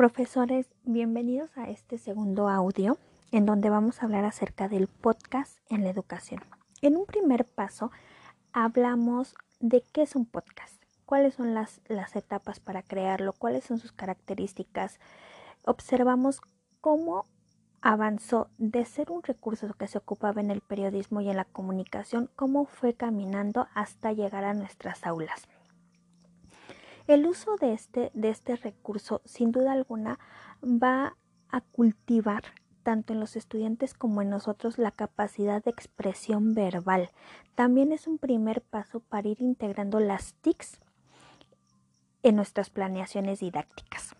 Profesores, bienvenidos a este segundo audio en donde vamos a hablar acerca del podcast en la educación. En un primer paso hablamos de qué es un podcast, cuáles son las, las etapas para crearlo, cuáles son sus características. Observamos cómo avanzó de ser un recurso que se ocupaba en el periodismo y en la comunicación, cómo fue caminando hasta llegar a nuestras aulas. El uso de este, de este recurso, sin duda alguna, va a cultivar tanto en los estudiantes como en nosotros la capacidad de expresión verbal. También es un primer paso para ir integrando las TICs en nuestras planeaciones didácticas.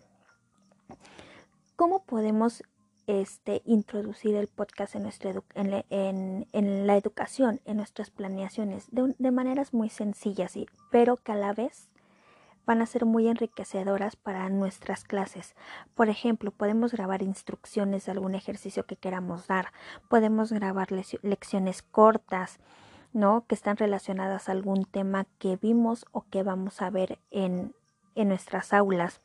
¿Cómo podemos este, introducir el podcast en, nuestra en, en, la educación, en nuestras planeaciones, de, de maneras muy sencillas, pero que a la vez van a ser muy enriquecedoras para nuestras clases. Por ejemplo, podemos grabar instrucciones de algún ejercicio que queramos dar, podemos grabar lecciones cortas, ¿no? Que están relacionadas a algún tema que vimos o que vamos a ver en, en nuestras aulas.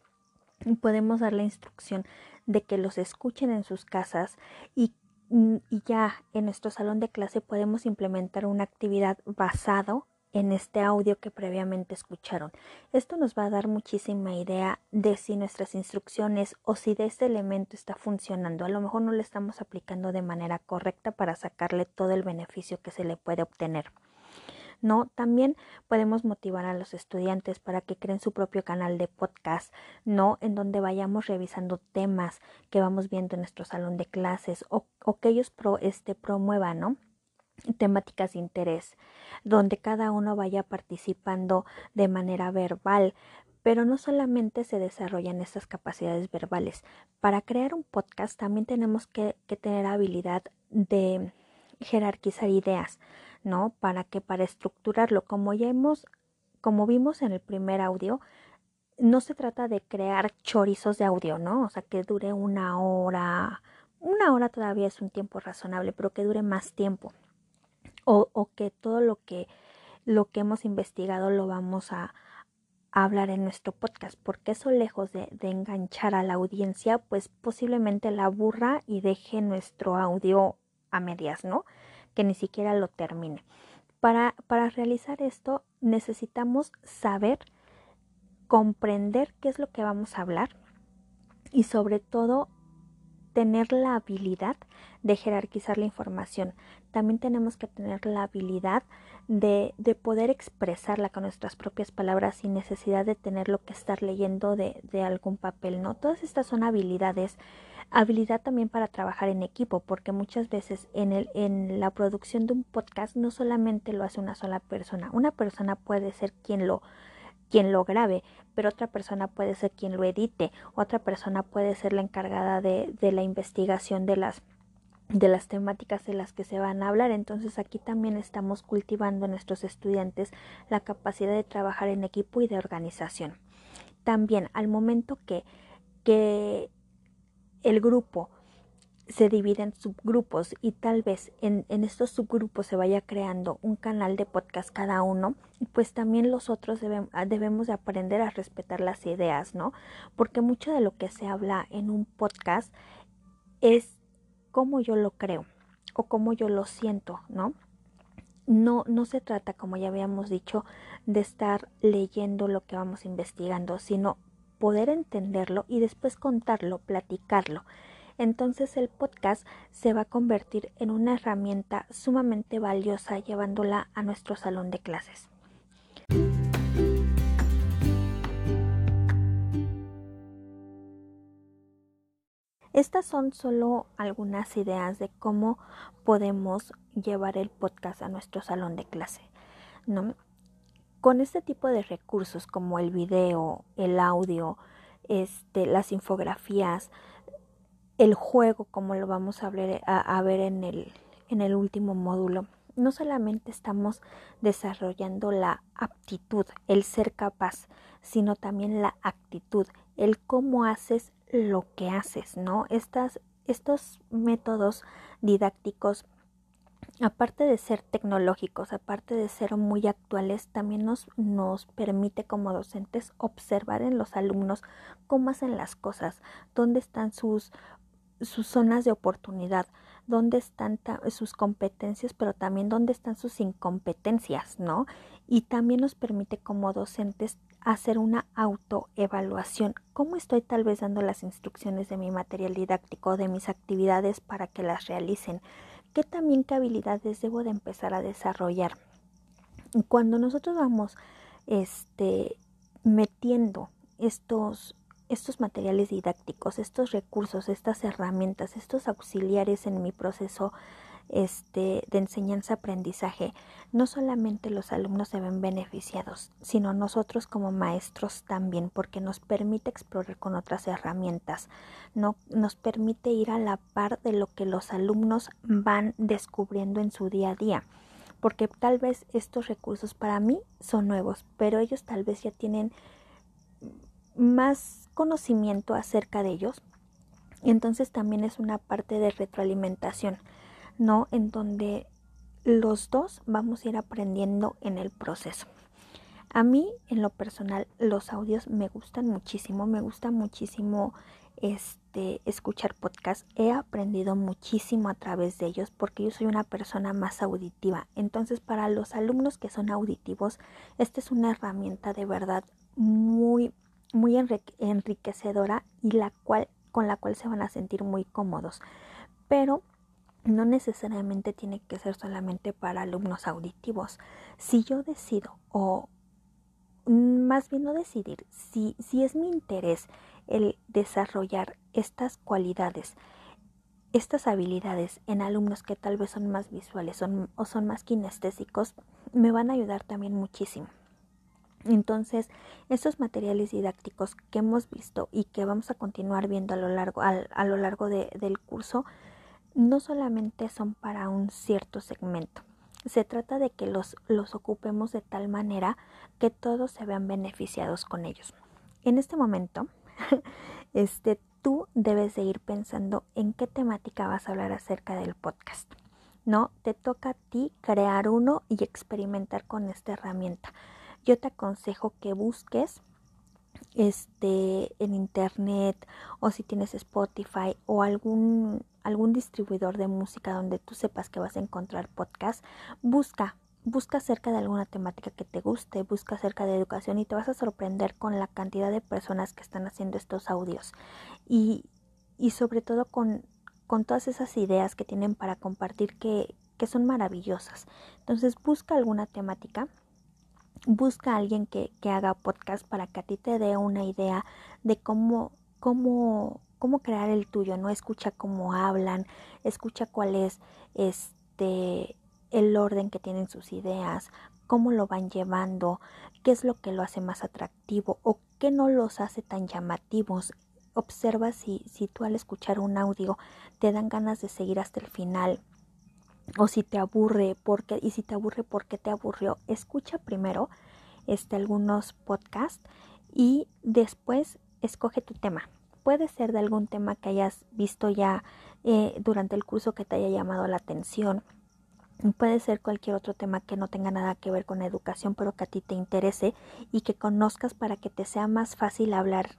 Podemos dar la instrucción de que los escuchen en sus casas y y ya en nuestro salón de clase podemos implementar una actividad basado en este audio que previamente escucharon. Esto nos va a dar muchísima idea de si nuestras instrucciones o si de este elemento está funcionando. A lo mejor no lo estamos aplicando de manera correcta para sacarle todo el beneficio que se le puede obtener. No, también podemos motivar a los estudiantes para que creen su propio canal de podcast, no en donde vayamos revisando temas que vamos viendo en nuestro salón de clases o, que ellos pro, este, promuevan, ¿no? Temáticas de interés, donde cada uno vaya participando de manera verbal, pero no solamente se desarrollan estas capacidades verbales. Para crear un podcast también tenemos que, que tener habilidad de jerarquizar ideas, ¿no? Para que para estructurarlo, como ya hemos, como vimos en el primer audio, no se trata de crear chorizos de audio, ¿no? O sea, que dure una hora, una hora todavía es un tiempo razonable, pero que dure más tiempo o, que todo lo que, lo que hemos investigado lo vamos a, hablar en nuestro podcast, porque eso lejos de, de, enganchar a la audiencia, pues posiblemente la aburra y deje nuestro audio a medias, ¿no? Que ni siquiera lo termine. Para, para realizar esto necesitamos saber, comprender qué es lo que vamos a hablar y sobre todo tener la habilidad de jerarquizar la información. También tenemos que tener la habilidad de, de, poder expresarla con nuestras propias palabras sin necesidad de tenerlo que estar leyendo de, de algún papel, ¿no? Todas estas son habilidades. Habilidad también para trabajar en equipo, porque muchas veces en, el, en la producción de un podcast no solamente lo hace una sola persona. Una persona puede ser quien lo quien lo grabe, pero otra persona puede ser quien lo edite, otra persona puede ser la encargada de, de la investigación de las de las temáticas de las que se van a hablar. Entonces aquí también estamos cultivando nuestros estudiantes la capacidad de trabajar en equipo y de organización. También al momento que, que el grupo se divide en subgrupos y tal vez en, en, estos subgrupos se vaya creando un canal de podcast cada uno, pues también los otros ah, debemos de aprender a respetar las ideas, ¿no? Porque mucho de lo que se habla en un podcast es cómo yo lo creo o cómo yo lo siento, ¿no? No, no se trata, como ya habíamos dicho, de estar leyendo lo que vamos investigando, sino poder entenderlo y después contarlo, platicarlo entonces el podcast se va a convertir en una herramienta sumamente valiosa llevándola a nuestro salón de clases. Estas son solo algunas ideas de cómo podemos llevar el podcast a nuestro salón de clase. Con este tipo de recursos como el video, el audio, este, las infografías, el juego, como lo vamos a ver, a, ver en, el, en el último módulo, no solamente estamos desarrollando la aptitud, el ser capaz, sino también la actitud, el cómo haces lo que haces, ¿no? Estas, estos métodos didácticos aparte de ser tecnológicos, aparte de ser muy actuales, también nos, nos permite como docentes observar en los alumnos cómo hacen las cosas, dónde están sus, sus zonas de oportunidad, dónde están sus competencias, pero también dónde están sus incompetencias, ¿no? Y también nos permite como docentes hacer una autoevaluación. ¿Cómo estoy tal vez dando las instrucciones de mi material didáctico, de mis actividades para que las realicen? ¿Qué también qué habilidades debo de empezar a desarrollar? Cuando nosotros vamos este, metiendo estos, estos materiales didácticos, estos recursos, estas herramientas, estos auxiliares en mi proceso este, de enseñanza-aprendizaje, no solamente los alumnos se ven beneficiados, sino nosotros como maestros también, porque nos permite explorar con otras herramientas, no, nos permite ir a la par de lo que los alumnos van descubriendo en su día a día porque tal vez estos recursos para mí son nuevos, pero ellos tal vez ya tienen más conocimiento acerca de ellos. Entonces también es una parte de retroalimentación. ¿no? En donde los dos vamos a ir aprendiendo en el proceso. A mí, en lo personal, los audios me gustan muchísimo, me gusta muchísimo este escuchar podcast. He aprendido muchísimo a través de ellos porque yo soy una persona más auditiva. Entonces, para los alumnos que son auditivos, esta es una herramienta de verdad muy muy enriquecedora y la cual con la cual se van a sentir muy cómodos. Pero no necesariamente tiene que ser solamente para alumnos auditivos. Si yo decido, o más bien no decidir, si, si es mi interés el desarrollar estas cualidades, estas habilidades en alumnos que tal vez son más visuales son, o son más kinestésicos, me van a ayudar también muchísimo. Entonces, estos materiales didácticos que hemos visto y que vamos a continuar viendo a lo largo, a, lo largo del curso, no solamente son para un cierto segmento. Se trata de que los, los ocupemos de tal manera que todos se vean beneficiados con ellos. En este momento, este, tú debes de ir pensando en qué temática vas a hablar acerca del podcast. No, te toca a ti crear uno y experimentar con esta herramienta. Yo te aconsejo que busques este en internet o si tienes Spotify o algún algún distribuidor de música donde tú sepas que vas a encontrar podcast, busca busca acerca de alguna temática que te guste, busca acerca de educación y te vas a sorprender con la cantidad de personas que están haciendo estos audios y, y sobre todo con, con todas esas ideas que tienen para compartir que, que son maravillosas. Entonces busca alguna temática busca a alguien que, que, haga podcast para que a ti te dé una idea de cómo, cómo, cómo crear el tuyo, ¿no? Escucha cómo hablan, escucha cuál es este el orden que tienen sus ideas, cómo lo van llevando, qué es lo que lo hace más atractivo o qué no los hace tan llamativos. Observa si, si tú al escuchar un audio te dan ganas de seguir hasta el final o si te aburre porque y si te aburre porque te aburrió escucha primero este algunos podcasts y después escoge tu tema. Puede ser de algún tema que hayas visto ya eh, durante el curso que te haya llamado la atención. Puede ser cualquier otro tema que no tenga nada que ver con educación pero que a ti te interese y que conozcas para que te sea más fácil hablar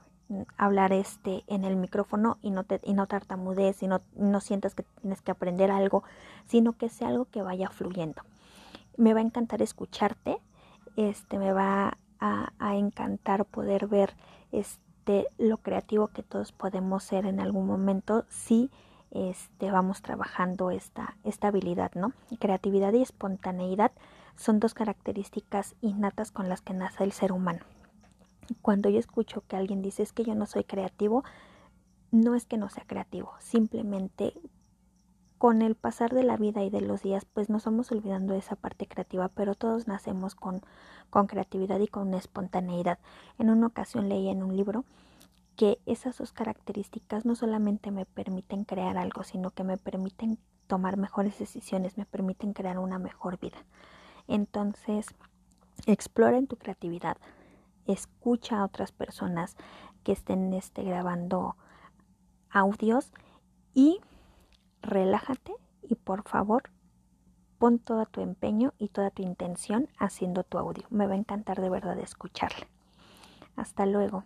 hablar este en el micrófono y no te y no tartamudees y no, no sientas que tienes que aprender algo sino que sea algo que vaya fluyendo. Me va a encantar escucharte este me va a, a encantar poder ver este lo creativo que todos podemos ser en algún momento si este vamos trabajando esta esta habilidad no creatividad y espontaneidad son dos características innatas con las que nace el ser humano cuando yo escucho que alguien dice es que yo no soy creativo, no es que no sea creativo, simplemente con el pasar de la vida y de los días, pues nos vamos olvidando de esa parte creativa, pero todos nacemos con, con creatividad y con espontaneidad. En una ocasión leí en un libro que esas dos características no solamente me permiten crear algo, sino que me permiten tomar mejores decisiones, me permiten crear una mejor vida. Entonces, explora en tu creatividad, escucha a otras personas que estén este, grabando audios y relájate y por favor pon todo tu empeño y toda tu intención haciendo tu audio. Me va a encantar de verdad escucharla. Hasta luego.